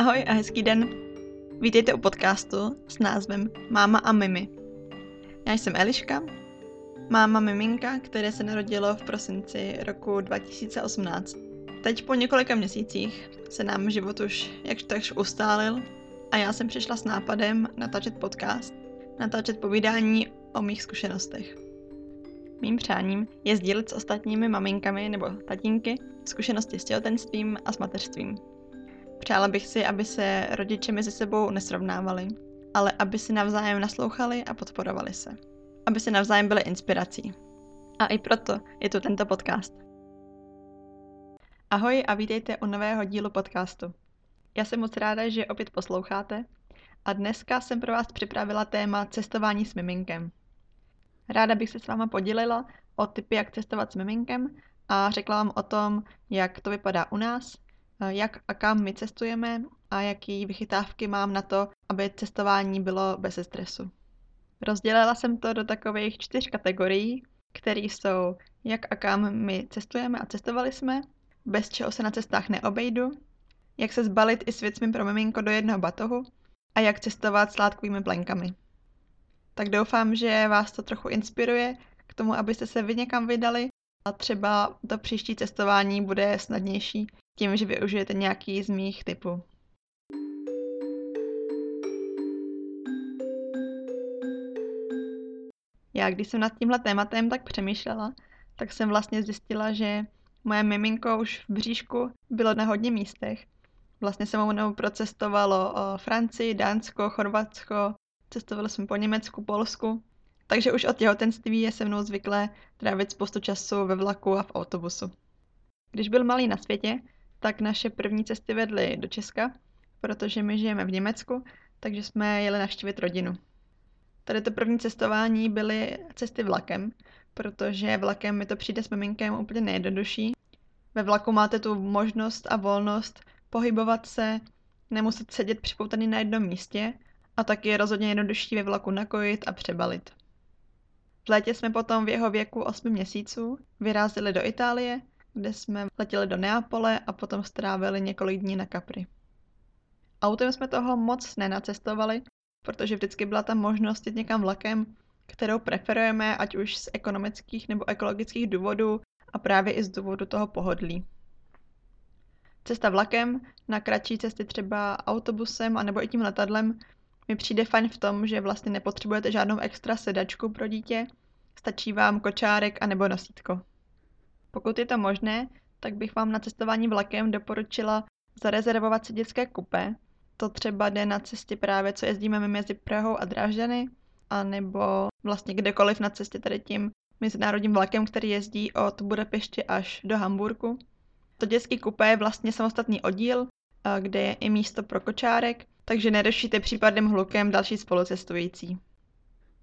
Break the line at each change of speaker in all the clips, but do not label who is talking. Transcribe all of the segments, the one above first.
Ahoj a hezký den. Vítejte u podcastu s názvem Máma a Mimi. Já jsem Eliška, máma miminka, které se narodilo v prosinci roku 2018. Teď po několika měsících se nám život už jakž takž ustálil a já jsem přišla s nápadem natáčet podcast, natáčet povídání o mých zkušenostech. Mým přáním je sdílet s ostatními maminkami nebo tatínky zkušenosti s těhotenstvím a s mateřstvím. Přála bych si, aby se rodiče mezi sebou nesrovnávali, ale aby si navzájem naslouchali a podporovali se. Aby si navzájem byli inspirací. A i proto je tu tento podcast. Ahoj a vítejte u nového dílu podcastu. Já jsem moc ráda, že opět posloucháte a dneska jsem pro vás připravila téma cestování s miminkem. Ráda bych se s váma podělila o typy, jak cestovat s miminkem a řekla vám o tom, jak to vypadá u nás, jak a kam my cestujeme a jaký vychytávky mám na to, aby cestování bylo bez stresu. Rozdělila jsem to do takových čtyř kategorií, které jsou jak a kam my cestujeme a cestovali jsme, bez čeho se na cestách neobejdu, jak se zbalit i s věcmi pro miminko do jednoho batohu a jak cestovat s látkovými plenkami. Tak doufám, že vás to trochu inspiruje k tomu, abyste se vy někam vydali a třeba to příští cestování bude snadnější tím, že využijete nějaký z mých typů. Já, když jsem nad tímhle tématem tak přemýšlela, tak jsem vlastně zjistila, že moje miminko už v bříšku bylo na hodně místech. Vlastně se mnou procestovalo Francii, Dánsko, Chorvatsko, cestovali jsme po Německu, Polsku. Takže už od těhotenství je se mnou zvyklé trávit spoustu času ve vlaku a v autobusu. Když byl malý na světě, tak naše první cesty vedly do Česka, protože my žijeme v Německu, takže jsme jeli navštívit rodinu. Tady to první cestování byly cesty vlakem, protože vlakem mi to přijde s miminkem úplně nejjednodušší. Ve vlaku máte tu možnost a volnost pohybovat se, nemuset sedět připoutaný na jednom místě a taky je rozhodně jednodušší ve vlaku nakojit a přebalit. V létě jsme potom v jeho věku 8 měsíců vyrazili do Itálie, kde jsme letěli do Neapole a potom strávili několik dní na Capri. Autem jsme toho moc nenacestovali, protože vždycky byla ta možnost jít někam vlakem, kterou preferujeme, ať už z ekonomických nebo ekologických důvodů a právě i z důvodu toho pohodlí. Cesta vlakem, na kratší cesty třeba autobusem a nebo i tím letadlem mi přijde fajn v tom, že vlastně nepotřebujete žádnou extra sedačku pro dítě, stačí vám kočárek a nebo nosítko. Pokud je to možné, tak bych vám na cestování vlakem doporučila zarezervovat si dětské kupé. To třeba jde na cestě právě, co jezdíme my mezi Prahou a Drážďany, anebo vlastně kdekoliv na cestě tady tím mezinárodním vlakem, který jezdí od Budapešti až do Hamburku. To dětský kupé je vlastně samostatný oddíl, kde je i místo pro kočárek, takže nerušíte případným hlukem další spolucestující.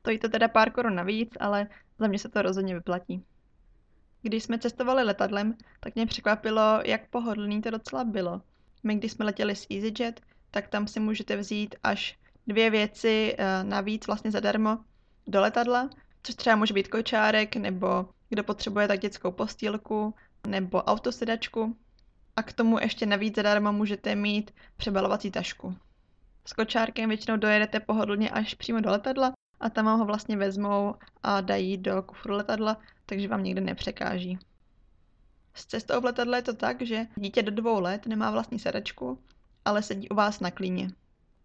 Stojí to teda pár korun navíc, ale za mě se to rozhodně vyplatí. Když jsme cestovali letadlem, tak mě překvapilo, jak pohodlný to docela bylo. My, když jsme letěli s EasyJet, tak tam si můžete vzít až dvě věci uh, navíc vlastně zadarmo do letadla, což třeba může být kočárek, nebo kdo potřebuje tak dětskou postýlku, nebo autosedačku. A k tomu ještě navíc zadarmo můžete mít přebalovací tašku. S kočárkem většinou dojedete pohodlně až přímo do letadla a tam ho vlastně vezmou a dají do kufru letadla, takže vám nikdy nepřekáží. S cestou v letadle je to tak, že dítě do dvou let nemá vlastní sedačku, ale sedí u vás na klíně.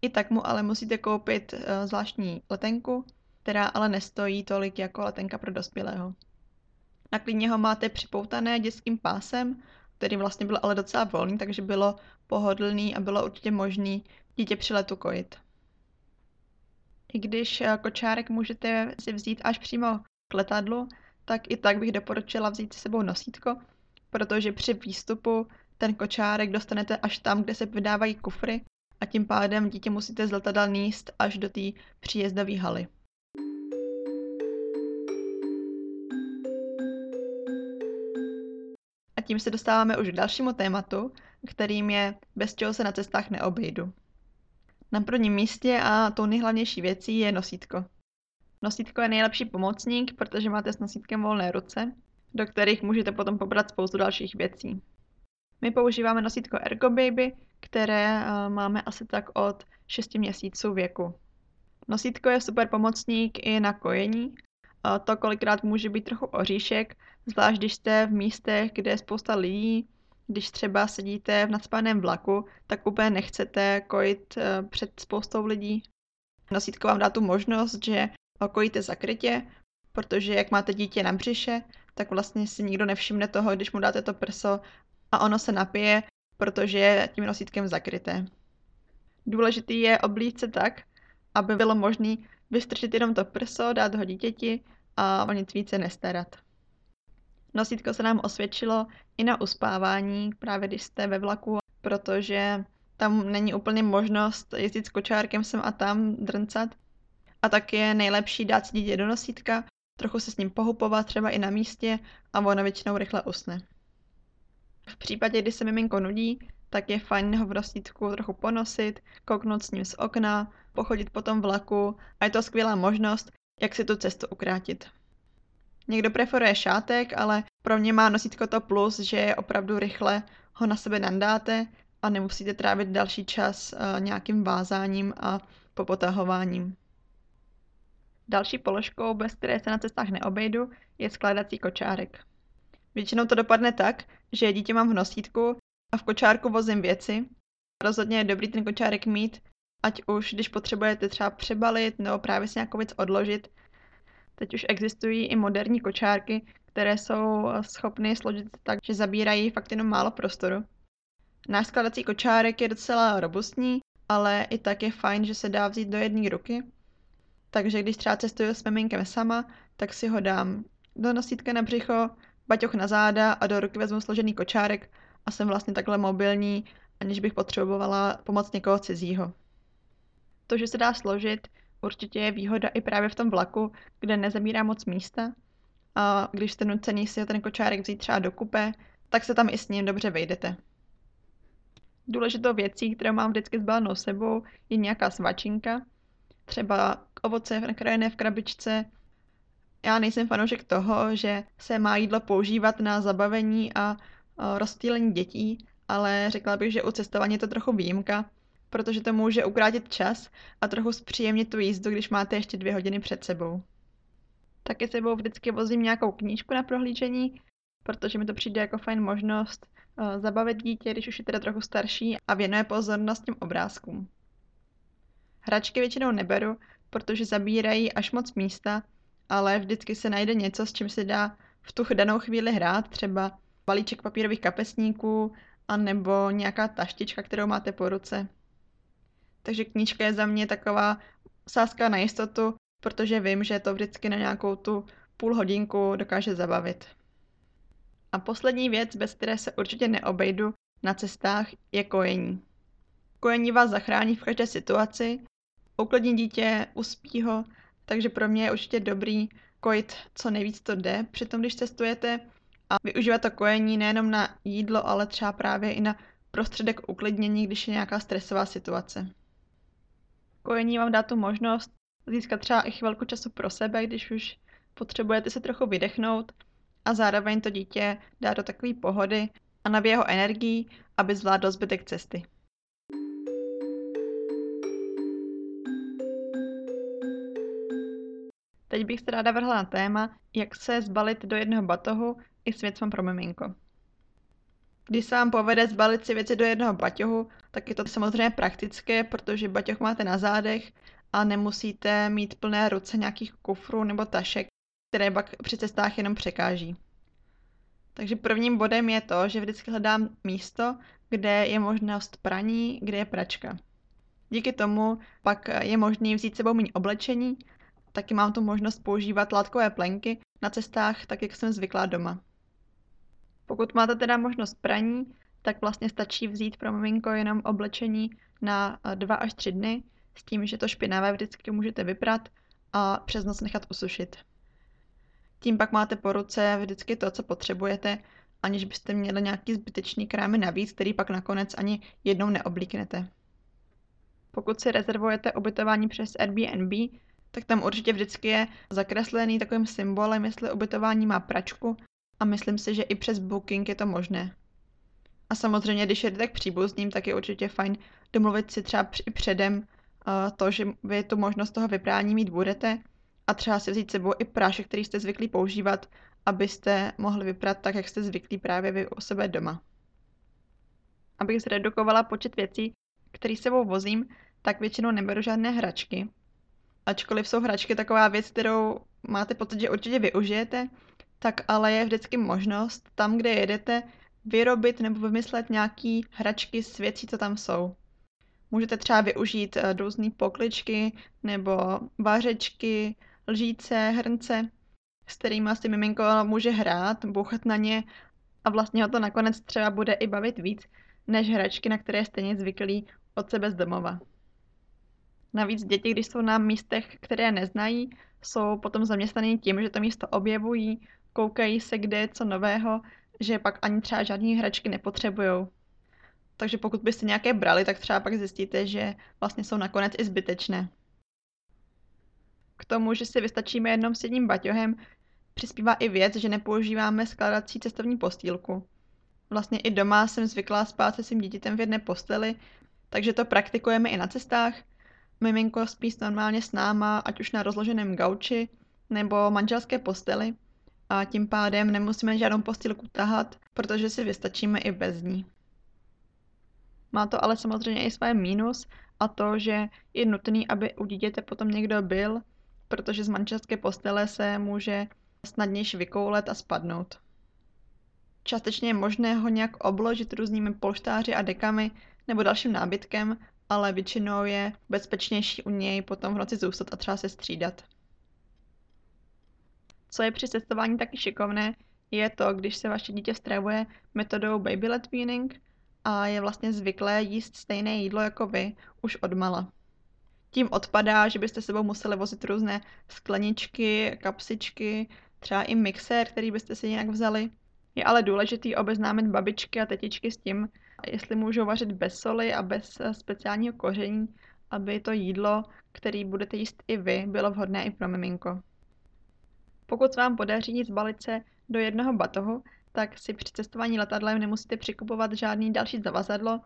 I tak mu ale musíte koupit uh, zvláštní letenku, která ale nestojí tolik jako letenka pro dospělého. Na klíně ho máte připoutané dětským pásem, který vlastně byl ale docela volný, takže bylo pohodlný a bylo určitě možný dítě při letu kojit. I když eh, kočárek můžete si vzít až přímo k letadlu, tak i tak bych doporučila vzít si sebou nosítko, protože při výstupu ten kočárek dostanete až tam, kde se vydávají kufry a tím pádem dítě musíte z letadla níst až do té příjezdové haly. A tím se dostáváme už k dalšímu tématu, kterým je bez čeho se na cestách neobejdu. Na prvním místě a tou nejhlavnější věcí je nosítko. Nosítko je nejlepší pomocník, protože máte s nosítkem volné ruce, do kterých můžete potom pobrat spoustu dalších věcí. My používáme nosítko Ergo Baby, které eh, máme asi tak od 6 měsíců věku. Nosítko je super pomocník i na kojení. To kolikrát může být trochu oříšek, zvlášť když jste v místech, kde je spousta lidí, když třeba sedíte v nadspaném vlaku, tak úplně nechcete kojit eh, před spoustou lidí. Nosítko vám dá tu možnost, že kojíte zakrytě, protože jak máte dítě na břiše, tak vlastně si nikdo nevšimne toho, když mu dáte to prso a ono se napije, protože je tím nosítkem zakryté. Důležitý je oblíct se tak, aby bylo možné vystrčit jenom to prso, dát ho dítěti a o nic více nestarat. Nosítko se nám osvědčilo i na uspávání, právě když jste ve vlaku, protože tam není úplně možnost jezdit s kočárkem sem a tam drncat. A tak je nejlepší dát si dítě do nosítka, trochu se s ním pohupovat třeba i na místě a ono většinou rychle usne. V případě, kdy se miminko nudí, tak je fajn ho v nosítku trochu ponosit, kouknout s ním z okna, pochodit po tom vlaku a je to skvělá možnost, jak si tu cestu ukrátit. Někdo preferuje šátek, ale pro mě má nosítko to plus, že je opravdu rychle ho na sebe nandáte a nemusíte trávit další čas uh, nějakým vázáním a popotahováním. Další položkou, bez které se na cestách neobejdu, je skládací kočárek. Většinou to dopadne tak, že dítě mám v nosítku a v kočárku vozím věci. Rozhodně je dobrý ten kočárek mít, ať už když potřebujete třeba přebalit nebo právě si nějakou věc odložit, Teď už existují i moderní kočárky, které jsou schopny složit tak, že zabírají fakt jenom málo prostoru. Náš skladací kočárek je docela robustní, ale i tak je fajn, že se dá vzít do jedné ruky. Takže když třeba cestuju s miminkem sama, tak si ho dám do nosítka na břicho, baťoch na záda a do ruky vezmu složený kočárek a jsem vlastně takhle mobilní, aniž bych potřebovala pomoc někoho cizího. To, že se dá složit, určitě je výhoda i právě v tom vlaku, kde nezabírá moc místa. A když jste nucený si ten kočárek vzít třeba do kupe, tak se tam i s ním dobře vejdete. Důležitou věcí, kterou mám vždycky zbalenou sebou, je nějaká svačinka. Třeba ovoce nakrojené v krabičce. Já nejsem fanoušek toho, že se má jídlo používat na zabavení a rozptýlení dětí, ale řekla bych, že u cestování je to trochu výjimka, protože to může ukrátit čas a trochu zpříjemnit tu jízdu, když máte ještě dvě hodiny před sebou. Taky sebou vždycky vozím nějakou knížku na prohlížení, protože mi to přijde jako fajn možnost zabavit dítě, když už je teda trochu starší a věnuje pozornost těm obrázkům. Hračky většinou neberu, protože zabírají až moc místa, ale vždycky se najde něco, s čím se dá v tu danou chvíli hrát, třeba balíček papírových kapesníků, anebo nějaká taštička, kterou máte po ruce. Takže knížka je za mě taková sázka na jistotu, protože vím, že to vždycky na nějakou tu půl hodinku dokáže zabavit. A poslední věc, bez které se určitě neobejdu na cestách, je kojení. Kojení vás zachrání v každé situaci, uklidní dítě, uspí ho, takže pro mě je určitě dobrý kojit co nejvíc to jde přitom, když cestujete a využívat to kojení nejenom na jídlo, ale třeba právě i na prostředek uklidnění, když je nějaká stresová situace. Kojení vám dá tu možnost získat třeba i chvilku času pro sebe, když už potřebujete se trochu vydechnout a zároveň to dítě dá do takové pohody a nabije jeho energii, aby zvládlo zbytek cesty. Teď bych se ráda vrhla na téma, jak se zbalit do jednoho batohu i s věcmi pro miminko. Když se vám povede zbalit si věci do jednoho baťohu, tak je to samozřejmě praktické, protože baťoh máte na zádech a nemusíte mít plné ruce nějakých kufrů nebo tašek, které pak při cestách jenom překáží. Takže prvním bodem je to, že vždycky hledám místo, kde je možnost praní, kde je pračka. Díky tomu pak je možné vzít sebou méně oblečení, taky mám tu možnost používat látkové plenky na cestách, tak jak jsem zvyklá doma. Pokud máte teda možnost praní, tak vlastně stačí vzít pro maminko jenom oblečení na eh, dva až tři dny, s tím, že to špinavé vždycky můžete vyprat a přes noc nechat usušit. Tím pak máte po ruce vždycky to, co potřebujete, aniž byste měli nějaký zbytečný krámy navíc, který pak nakonec ani jednou neoblíknete. Pokud si rezervujete ubytování přes Airbnb, tak tam určitě vždycky je zakreslený takovým symbolem, jestli ubytování má pračku a myslím si, že i přes Booking je to možné. A samozřejmě, když jedete k příbuzným, tak je určitě fajn domluvit si třeba i předem uh, to, že vy tu možnost toho vyprání mít budete a třeba si vzít sebou i prášek, který jste zvyklí používat, abyste mohli vyprat tak, jak jste zvyklí právě vy u sebe doma. Abych zredukovala počet věcí, které sebou vozím, tak většinou neberu žádné hračky. Ačkoliv jsou hračky taková věc, kterou máte pocit, že určitě využijete, tak ale je vždycky možnost tam, kde jedete, vyrobit nebo vymyslet nějaký hračky s věcí, co tam jsou. Můžete třeba využít eh, různé pokličky nebo vařečky, lžíce, hrnce, s kterými si miminko může hrát, bouchat na ně a vlastně ho to nakonec třeba bude i bavit víc, než hračky, na které stejně zvyklí od sebe z domova. Navíc děti, když jsou na místech, které neznají, jsou potom zaměstnaní tím, že to místo objevují, koukají se, kde je co nového, že pak ani třeba žádné hračky nepotřebují. Takže pokud byste nějaké brali, tak třeba pak zjistíte, že vlastně jsou nakonec i zbytečné. K tomu, že si vystačíme jenom s jedním baťohem, přispívá i věc, že nepoužíváme skladací cestovní postýlku. Vlastně i doma jsem zvyklá spát se svým dítětem v jedné posteli, takže to praktikujeme i na cestách. Miminko spí normálně s náma, ať už na rozloženém gauči nebo manželské posteli a tím pádem nemusíme žádnou postýlku tahat, protože si vystačíme i bez ní. Má to ale samozřejmě i své mínus a to, že je nutný, aby u dítěte potom někdo byl, protože z manželské postele se může snadnější vykoulet a spadnout. Částečně je možné ho nějak obložit různými polštáři a dekami nebo dalším nábytkem, ale většinou je bezpečnější u něj potom v noci zůstat a třeba se střídat. Co je při cestování taky šikovné, je to, když se vaše dítě stravuje metodou baby led weaning a je vlastně zvyklé jíst stejné jídlo jako vy už od mala. Tím odpadá, že byste sebou museli vozit různé skleničky, kapsičky, třeba i mixér, který byste si jinak vzali. Je ale důležitý obeznámit babičky a tetičky s tím, jestli můžou vařit bez soli a bez eh, speciálního koření, aby to jídlo, který budete jíst i vy, bylo vhodné i pro miminko. Pokud vám podaří zbalit se do jednoho batohu, tak si při cestování letadlem nemusíte přikupovat žádný další zavazadlo,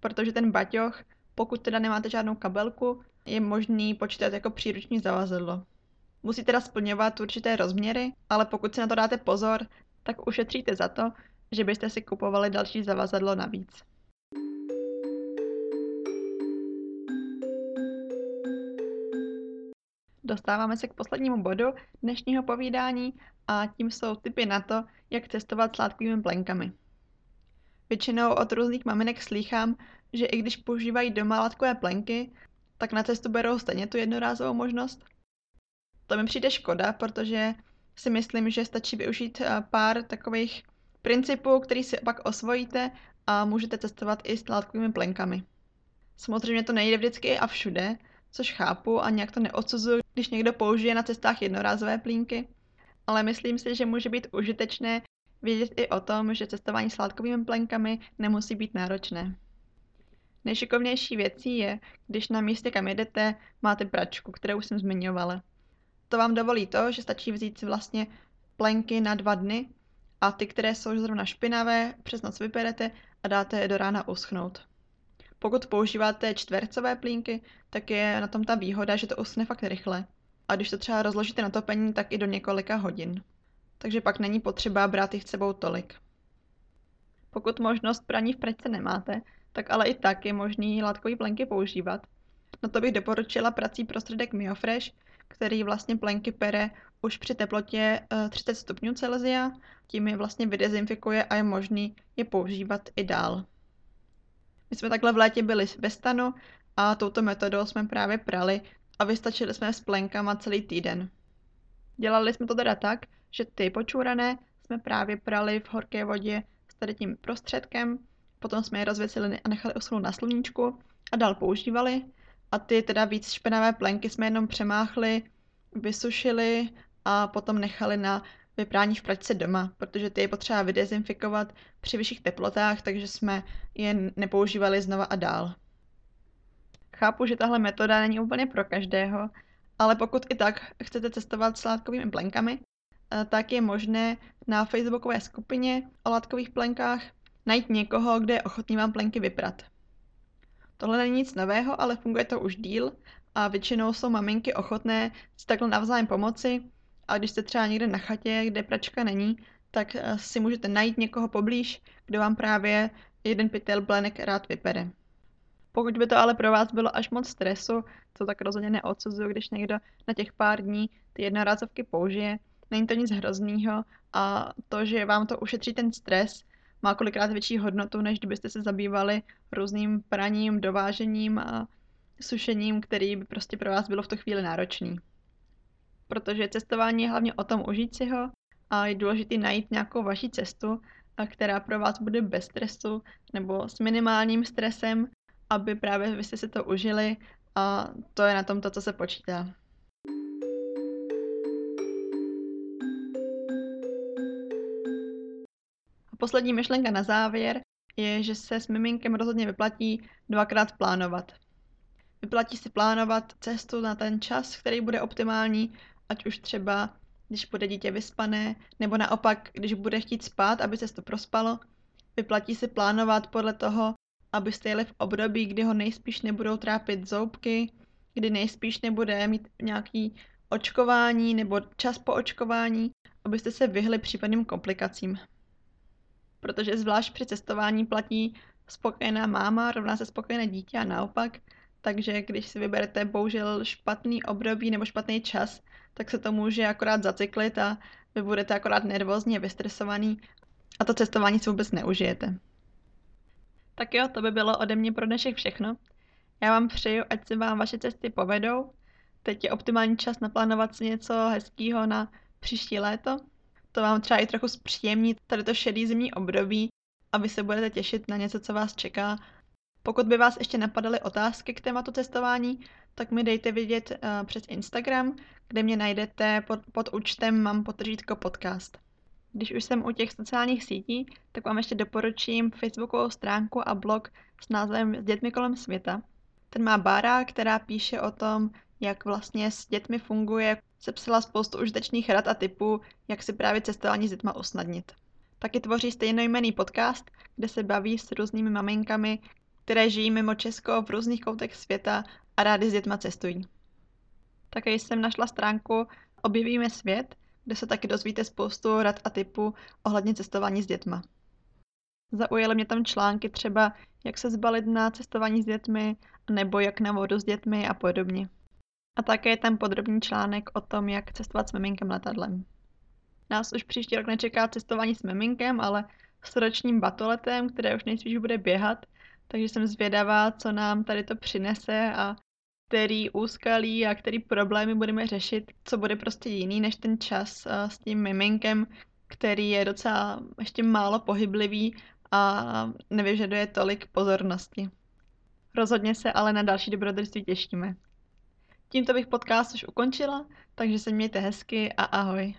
protože ten baťoh, pokud teda nemáte žádnou kabelku, je možný počítat jako příruční zavazadlo. Musí teda splňovat určité rozměry, ale pokud si na to dáte pozor, tak ušetříte za to, že byste si kupovali další zavazadlo navíc. Dostáváme se k poslednímu bodu dnešního povídání a tím jsou typy na to, jak cestovat sládkovými plenkami. Většinou od různých maminek slýchám, že i když používají doma látkové plenky, tak na cestu berou stejně tu jednorázovou možnost. To mi přijde škoda, protože si myslím, že stačí využít eh, pár takových principů, který si pak osvojíte a můžete cestovat i s látkovými plenkami. Samozřejmě to nejde vždycky a všude, což chápu a nějak to neodsuzuju, když někdo použije na cestách jednorázové plínky, ale myslím si, že může být užitečné vědět i o tom, že cestování s látkovými plenkami nemusí být náročné. Nejšikovnější věcí je, když na místě, kam jedete, máte pračku, kterou jsem zmiňovala. To vám dovolí to, že stačí vzít si vlastně plenky na dva dny a ty, které jsou zrovna špinavé, přes noc vyperete a dáte je do rána uschnout. Pokud používáte čtvercové plínky, tak je na tom ta výhoda, že to uschne fakt rychle. A když to třeba rozložíte na topení, tak i do několika hodin. Takže pak není potřeba brát jich sebou tolik. Pokud možnost praní v pračce nemáte, tak ale i tak je možný látkový plenky používat. Na to bych doporučila prací prostředek Miofresh, který vlastně plenky pere už při teplotě 30 eh, stupňů Celsia, tím je vlastně vydezinfikuje a je možný je používat i dál. My jsme takhle v létě byli ve stanu a touto metodou jsme právě prali a vystačili jsme s plenkama celý týden. Dělali jsme to teda tak, že ty počúrané jsme právě prali v horké vodě s tady tím prostředkem, potom jsme je rozvěsili a nechali uschnout na sluníčku a dál používali. A ty teda víc špinavé plenky jsme jenom přemáchli, vysušili a potom nechali na vyprání v pračce doma, protože ty je potřeba vydezinfikovat při vyšších teplotách, takže jsme je nepoužívali znova a dál. Chápu, že tahle metoda není úplně pro každého, ale pokud i tak chcete cestovat s látkovými plenkami, eh, tak je možné na facebookové skupině o látkových plenkách najít někoho, kde je ochotný vám plenky vyprat. Tohle není nic nového, ale funguje to už díl a většinou jsou maminky ochotné si takhle navzájem pomoci a když jste třeba někde na chatě, kde pračka není, tak eh, si můžete najít někoho poblíž, kdo vám právě jeden pytel blenek rád vypere. Pokud by to ale pro vás bylo až moc stresu, to tak rozhodně neodsuzuju, když někdo na těch pár dní ty jednorázovky použije. Není to nic hroznýho a to, že vám to ušetří ten stres, má kolikrát větší hodnotu, než kdybyste se zabývali různým praním, dovážením a sušením, který by prostě pro vás bylo v tu chvíli náročný. Protože cestování je hlavně o tom užít si ho a je důležité najít nějakou vaši cestu, která pro vás bude bez stresu nebo s minimálním stresem, aby právě vy jste si to užili a to je na tom to, co se počítá. Poslední myšlenka na závěr je, že se s miminkem rozhodně vyplatí dvakrát plánovat. Vyplatí si plánovat cestu na ten čas, který bude optimální, ať už třeba když bude dítě vyspané, nebo naopak, když bude chtít spát, aby se to prospalo. Vyplatí si plánovat podle toho, abyste jeli v období, kdy ho nejspíš nebudou trápit zoubky, kdy nejspíš nebude mít nějaký očkování nebo čas po očkování, abyste se vyhli případným komplikacím. Protože zvlášť při cestování platí spokojená máma rovná se spokojené dítě a naopak, takže když si vyberete bohužel špatný období nebo špatný čas, tak se to může akorát zacyklit a vy budete akorát nervózní a vystresovaný a to cestování si vůbec neužijete. Tak jo, to by bylo ode mě pro dnešek všechno. Já vám přeju, ať se vám vaše cesty povedou. Teď je optimální čas naplánovat si něco hezkého na příští léto. To vám třeba i trochu zpříjemní tady to šedý zimní období a vy se budete těšit na něco, co vás čeká. Pokud by vás ještě napadaly otázky k tématu cestování, tak mi dejte vědět uh, přes Instagram, kde mě najdete pod, pod účtem mám potržítko podcast. Když už jsem u těch sociálních sítí, tak vám ještě doporučím facebookovou stránku a blog s názvem S dětmi kolem světa. Ten má Bára, která píše o tom, jak vlastně s dětmi funguje. Sepsala spoustu užitečných rad a typů, jak si právě cestování s dětma usnadnit. Taky tvoří stejnojmený podcast, kde se baví s různými maminkami, které žijí mimo Česko v různých koutech světa a rádi s dětma cestují. Také jsem našla stránku Objevíme svět, kde se taky dozvíte spoustu rad a typů ohledně cestování s dětma. Zaujaly mě tam články třeba, jak se zbalit na cestování s dětmi, nebo jak na vodu s dětmi a podobně. A také je tam podrobný článek o tom, jak cestovat s miminkem letadlem. Nás už příští rok nečeká cestování s miminkem, ale s ročním batoletem, které už nejspíš bude běhat, takže jsem zvědavá, co nám tady to přinese a který úskalí a který problémy budeme řešit, co bude prostě jiný než ten čas s tím miminkem, který je docela ještě málo pohyblivý a nevyžaduje tolik pozornosti. Rozhodně se ale na další dobrodružství těšíme. Tímto bych podcast už ukončila, takže se mějte hezky a ahoj.